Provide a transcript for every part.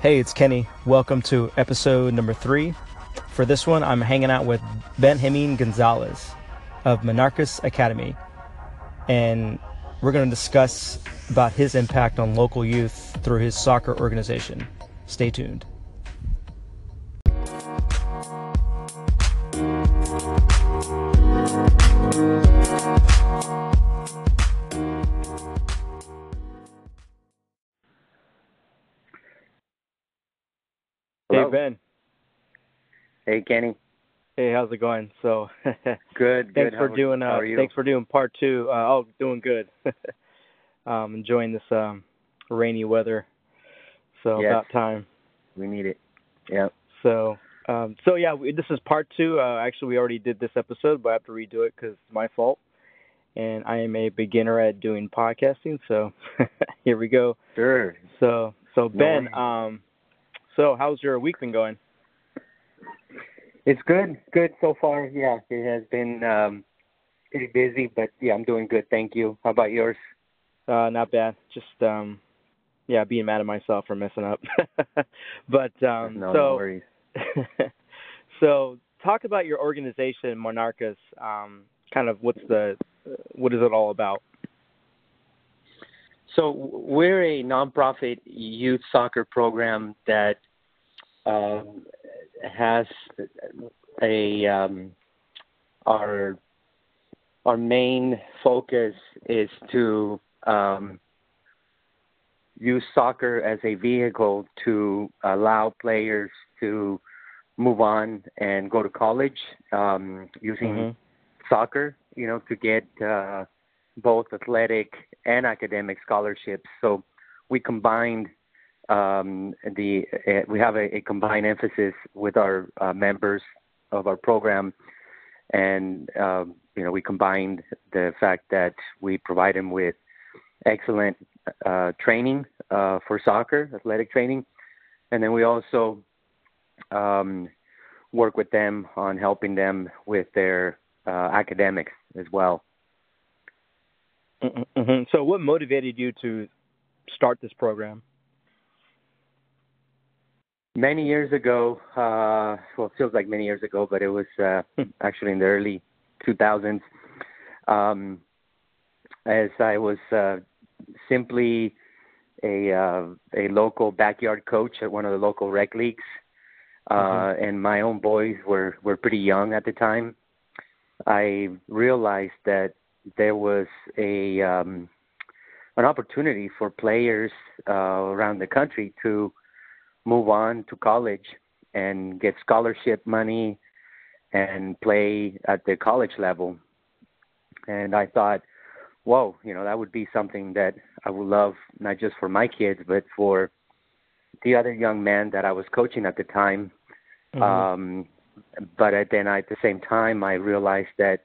Hey, it's Kenny. Welcome to episode number three. For this one, I'm hanging out with Benjamin Gonzalez of Monarcas Academy. And we're going to discuss about his impact on local youth through his soccer organization. Stay tuned. Hello. Hey Ben. Hey, Kenny. Hey, how's it going? So Good. thanks good. for How- doing uh thanks for doing part two. Uh, oh, doing good. um enjoying this um rainy weather. So Yes. about time. We need it. Yeah. So um so yeah, we, this is part 2. Uh actually we already did this episode, but I have to redo it cuz it's my fault. And I am a beginner at doing podcasting, so here we go. Sure. So so Ben, worries. um so how's your week been going? It's good. Good so far. Yeah. It has been um, pretty busy, but yeah, I'm doing good. Thank you. How about yours? Uh, not bad. Just um, yeah, being mad at myself for messing up. but um, no, so no worries. so talk about your organization, Monarcas. Um, kind of what's the what is it all about? So we're a nonprofit youth soccer program that um, has a um, our our main focus is to um, use soccer as a vehicle to allow players to move on and go to college um, using Mhm. soccer, you know, to get uh, both athletic and academic scholarships. So we combined um, the uh, we have a, a combined emphasis with our uh, members of our program, and um, you know we combined the fact that we provide them with excellent uh, training uh, for soccer, athletic training, and then we also um, work with them on helping them with their uh, academics as well. hmm So what motivated you to start this program? Many years ago, uh, well, it feels like many years ago, but it was uh, actually in the early 2000s. Um, as I was uh, simply a uh, a local backyard coach at one of the local rec leagues, uh, Mhm. and my own boys were were pretty young at the time. I realized that there was a um, an opportunity for players uh, around the country to move on to college and get scholarship money and play at the college level. And I thought, whoa, you know, that would be something that I would love not just for my kids, but for the other young men that I was coaching at the time. Mhm. Um, but then at the same time, I realized that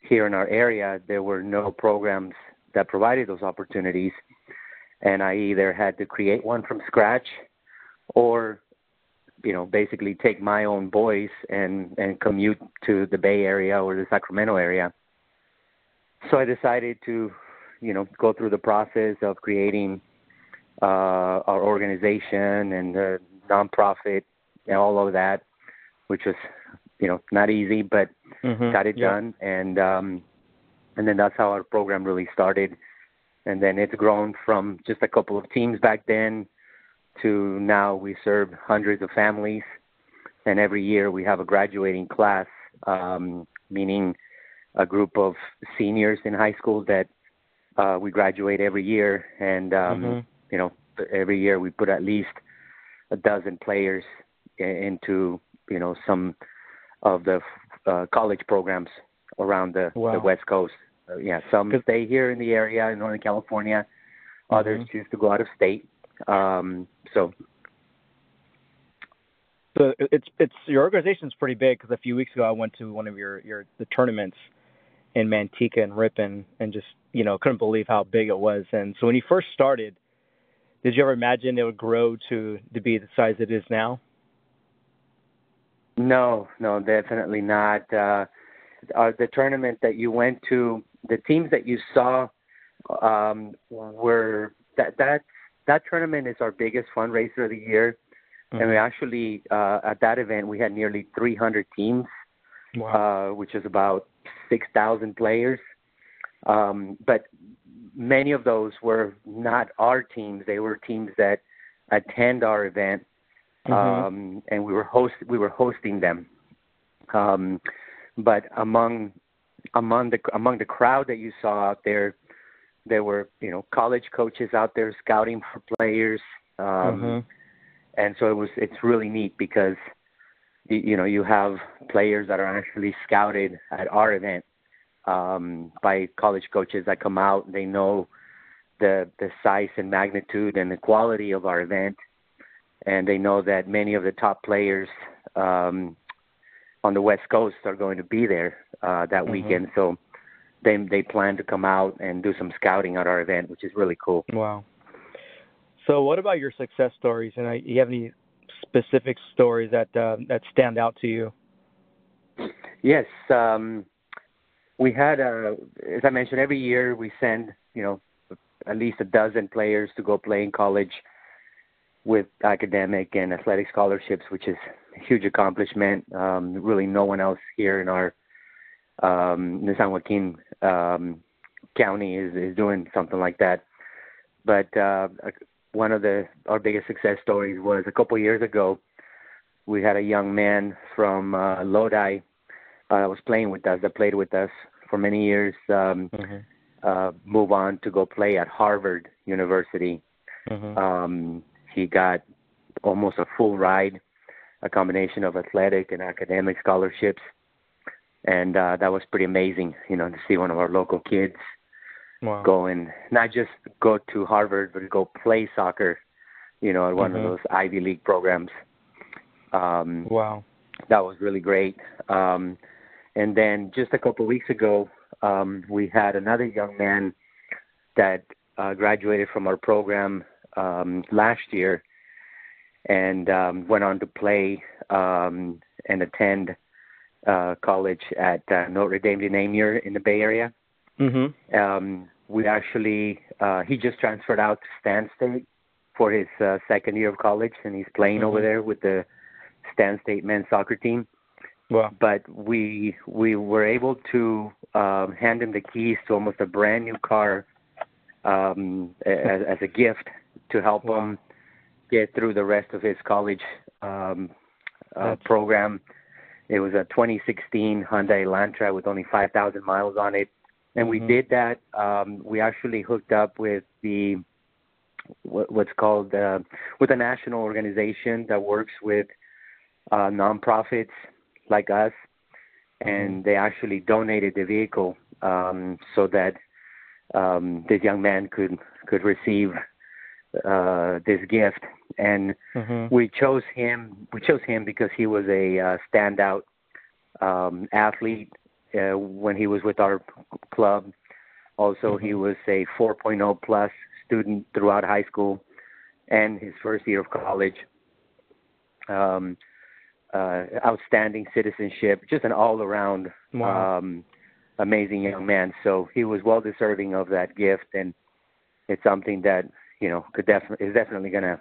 here in our area, there were no programs that provided those opportunities. And I either had to create one from scratch or, you know, basically take my own boys and, and commute to the Bay Area or the Sacramento area. So I decided to, you know, go through the process of creating uh, our organization and the nonprofit and all of that, which was, you know, not easy, but Mhm. got it Yep. done, and um, and then that's how our program really started, and then it's grown from just a couple of teams back then to now we serve hundreds of families, and every year we have a graduating class, um, meaning a group of seniors in high school that uh, we graduate every year, and um, Mhm. you know every year we put at least a dozen players into you know some of the uh, college programs around the, Wow. the West Coast. Uh, yeah, some stay here in the area in Northern California. Others Mhm. choose to go out of state. Um, so So it's it's your organization's pretty big because a few weeks ago I went to one of your your the tournaments in Manteca and Ripon and just you know couldn't believe how big it was. And so when you first started, did you ever imagine it would grow to to be the size it is now? no, no, definitely not. Uh, uh, the tournament that you went to, the teams that you saw um, were that that's that tournament is our biggest fundraiser of the year, mm-hmm. and we actually uh, at that event we had nearly 300 teams, wow. uh, which is about 6,000 players. Um, but many of those were not our teams; they were teams that attend our event, mm-hmm. um, and we were host we were hosting them. Um, but among among the among the crowd that you saw out there, there were you know college coaches out there scouting for players, um, mm-hmm. and so it was it's really neat because you, you know you have players that are actually scouted at our event um, by college coaches that come out. They know the the size and magnitude and the quality of our event, and they know that many of the top players um, on the West Coast are going to be there uh, that mm-hmm. weekend. So they they plan to come out and do some scouting at our event, which is really cool. Wow. So, what about your success stories? And you have any specific stories that uh, that stand out to you? Yes. Um, we had, uh, as I mentioned, every year we send, you know, at least a dozen players to go play in college with academic and athletic scholarships, which is a huge accomplishment. Um, really, no one else here in our um, in San Joaquin um, County is, is doing something like that. But uh, one of the our biggest success stories was a couple years ago. We had a young man from uh, Lodi uh, was playing with us, that played with us for many years, um, mm-hmm. uh, move on to go play at Harvard University. Mm-hmm. Um, he got almost a full ride, a combination of athletic and academic scholarships, and uh, that was pretty amazing. You know, to see one of our local kids wow. go and not just go to Harvard, but go play soccer. You know, at one mm-hmm. of those Ivy League programs. Um, wow, that was really great. Um, and then just a couple of weeks ago, um, we had another young man that uh, graduated from our program um, last year and um, went on to play um, and attend uh, college at uh, Notre Dame de Namur in the Bay Area. Mm-hmm. Um, we actually, uh, he just transferred out to Stan State for his uh, second year of college, and he's playing mm-hmm. over there with the Stan State men's soccer team. Wow. But we we were able to um, hand him the keys to almost a brand new car um, as, as a gift to help wow. him get through the rest of his college um, uh, program. It was a 2016 Hyundai Elantra with only 5,000 miles on it, and mm-hmm. we did that. Um, we actually hooked up with the what's called uh, with a national organization that works with uh, nonprofits like us, and mm-hmm. they actually donated the vehicle um, so that um, this young man could could receive uh, this gift. And mm-hmm. we chose him. We chose him because he was a uh, standout um, athlete uh, when he was with our club. Also, mm-hmm. he was a 4.0 plus student throughout high school and his first year of college. Um, uh, outstanding citizenship, just an all-around wow. um, amazing young man. So he was well deserving of that gift, and it's something that you know could definitely is definitely going to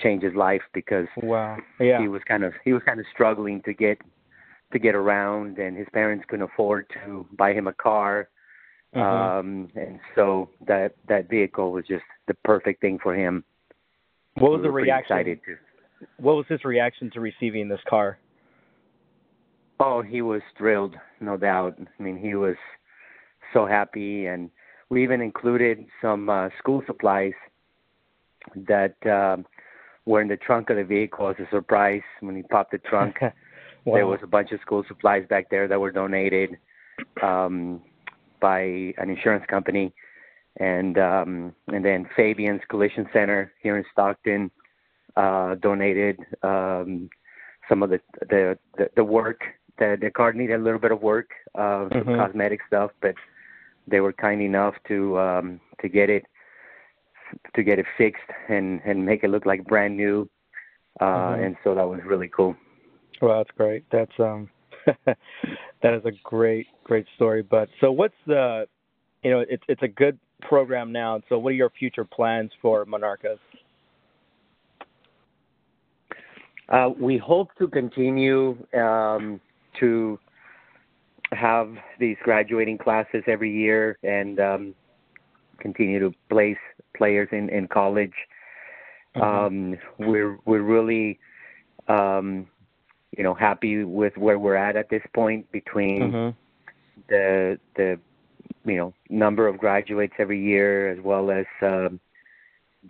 change his life because wow, yeah, he was kind of he was kind of struggling to get to get around, and his parents couldn't afford to buy him a car. Mm-hmm. Um, and so that that vehicle was just the perfect thing for him. What was we the reaction? Excited to, what was his reaction to receiving this car? Oh, he was thrilled, no doubt. I mean, he was so happy, and we even included some uh, school supplies that uh, were in the trunk of the vehicle as a surprise. When he popped the trunk, wow. there was a bunch of school supplies back there that were donated um, by an insurance company, and um, and then Fabian's Collision Center here in Stockton uh, donated um, some of the, the the the work. The the car needed a little bit of work, uh, some mm-hmm. cosmetic stuff, but they were kind enough to um, to get it to get it fixed and and make it look like brand new. Uh, mm-hmm. And so that was really cool. Well, that's great. That's um, that is a great great story. But so what's the, you know, it's it's a good program now. So, what are your future plans for Monarcas? Uh, we hope to continue um, to have these graduating classes every year and um, continue to place players in, in college. Mm-hmm. Um, we're we're really um, you know happy with where we're at at this point between mm-hmm. the the you know number of graduates every year as well as um,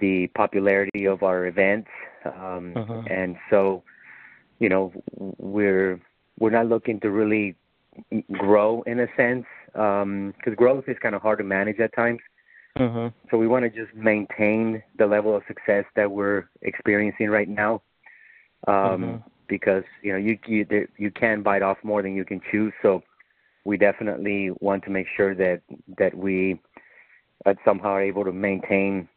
the popularity of our events um, uh-huh. and so you know we're we're not looking to really grow in a sense because um, growth is kind of hard to manage at times uh-huh. so we want to just maintain the level of success that we're experiencing right now um, uh-huh. because you know you you you can bite off more than you can chew so we definitely want to make sure that that we uh, somehow are able to maintain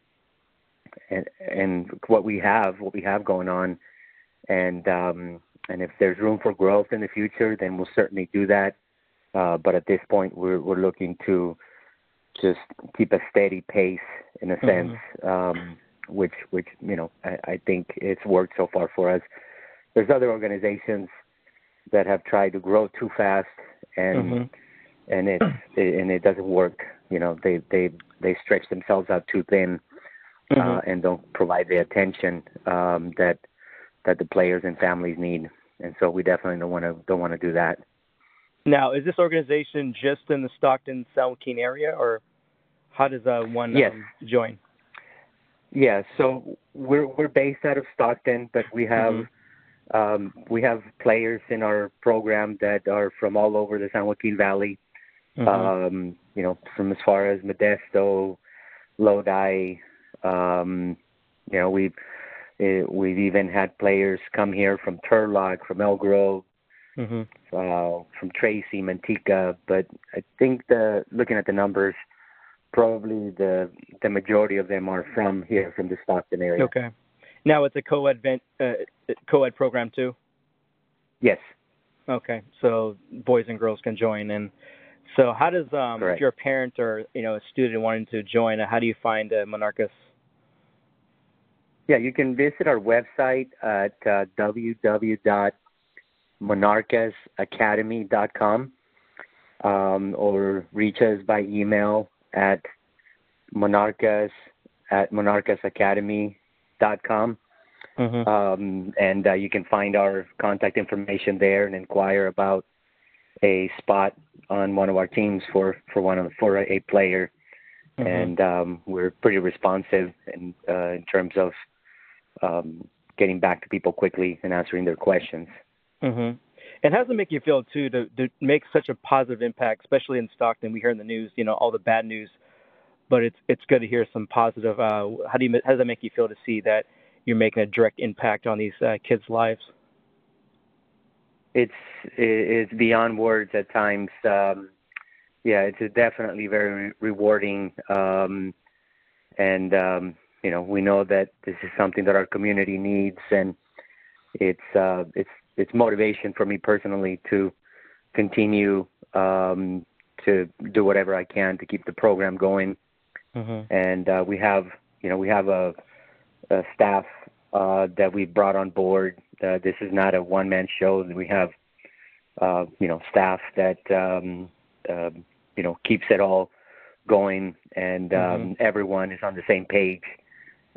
and, and what we have, what we have going on, and um, and if there's room for growth in the future, then we'll certainly do that. Uh, but at this point, we're we're looking to just keep a steady pace in a mm-hmm. sense, um, which which you know I, I think it's worked so far for us. There's other organizations that have tried to grow too fast and mm-hmm. and it, it and it doesn't work. You know, they they they stretch themselves out too thin mm-hmm. uh, and don't provide the attention um, that that the players and families need. And so we definitely don't want to don't want to do that. Now, is this organization just in the Stockton Joaquin area, or how does uh, one yes. um, join? Yeah, so we're we're based out of Stockton, but we have mm-hmm. Um, we have players in our program that are from all over the San Joaquin Valley. Mm-hmm. Um, you know, from as far as Modesto, Lodi. Um, you know, we've uh, we've even had players come here from Turlock, from Elk Grove, mm-hmm. uh, from Tracy, Manteca. But I think the looking at the numbers, probably the the majority of them are from here, from the Stockton area. Okay. Now it's a co-ed uh, co-ed program too. Yes. Okay, so boys and girls can join, and so how does um, if you're a parent or you know a student wanting to join, how do you find uh, Monarcas? Yeah, you can visit our website at uh, www.monarcasacademy.com um, or reach us by email at monarcas at monarcasacademy.com. Mm-hmm. Um, and uh, you can find our contact information there and inquire about a spot on one of our teams for for one of for a player. Mm-hmm. And um, we're pretty responsive in uh, in terms of um, getting back to people quickly and answering their questions. Mm-hmm. And how does it make you feel too to, to make such a positive impact, especially in Stockton? We hear in the news, you know, all the bad news but it's it's good to hear some positive. Uh, how do you how does that make you feel to see that you're making a direct impact on these uh, kids' lives? It's it's beyond words at times. Um, yeah, it's definitely very rewarding, um, and um, you know we know that this is something that our community needs, and it's uh, it's it's motivation for me personally to continue um, to do whatever I can to keep the program going mm-hmm. and uh, we have you know we have a, a staff uh, that we've brought on board. Uh, this is not a one man show. We have uh, you know staff that um, uh, you know keeps it all going, and um, mm-hmm. everyone is on the same page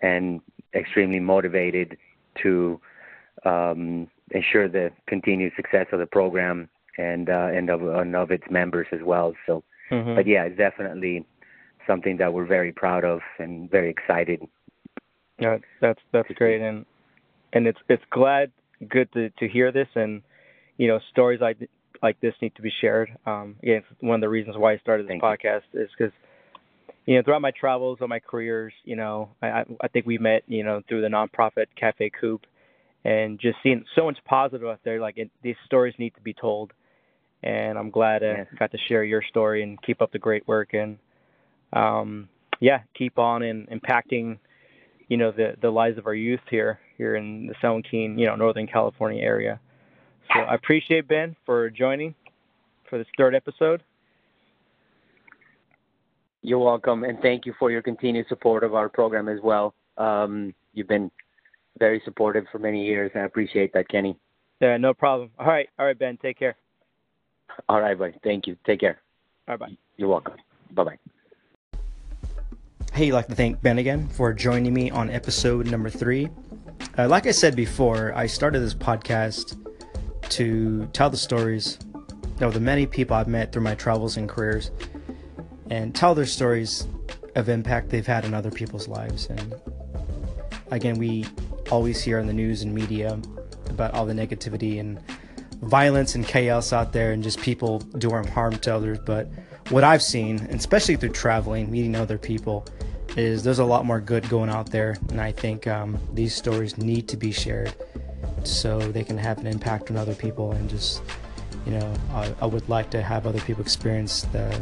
and extremely motivated to um, ensure the continued success of the program and uh, and of and of its members as well. So, mm-hmm. but yeah, it's definitely something that we're very proud of and very excited. Yeah, that's that's great, and and it's it's glad good to to hear this, and you know stories like like this need to be shared. Um, again, one of the reasons why I started this Thank podcast you. is because you know throughout my travels or my careers, you know I I think we met you know through the nonprofit Cafe Coop, and just seeing so much positive out there. Like it, these stories need to be told, and I'm glad I got to share your story and keep up the great work and um, yeah, keep on and impacting, you know, the the lives of our youth here here in the San Joaquin, you know, Northern California area. So I appreciate Ben for joining for this third episode. You're welcome, and thank you for your continued support of our program as well. Um, you've been very supportive for many years. and I appreciate that, Kenny. Yeah, no problem. All right, all right, Ben. Take care. All right, buddy. Thank you. Take care. All right, bye. You're welcome. Bye bye. Hey, I'd like to thank Ben again for joining me on episode number three. Uh, like I said before, I started this podcast to tell the stories of the many people I've met through my travels and careers and tell their stories of impact they've had in other people's lives. And again, we always hear in the news and media about all the negativity and violence and chaos out there and just people doing harm to others. But what I've seen, especially through traveling, meeting other people, is there's a lot more good going out there. And I think um, these stories need to be shared so they can have an impact on other people and just you know I, I would like to have other people experience the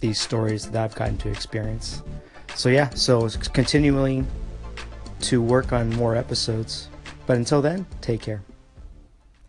these stories that I've gotten to experience. So yeah, so continuing to work on more episodes. But until then, take care.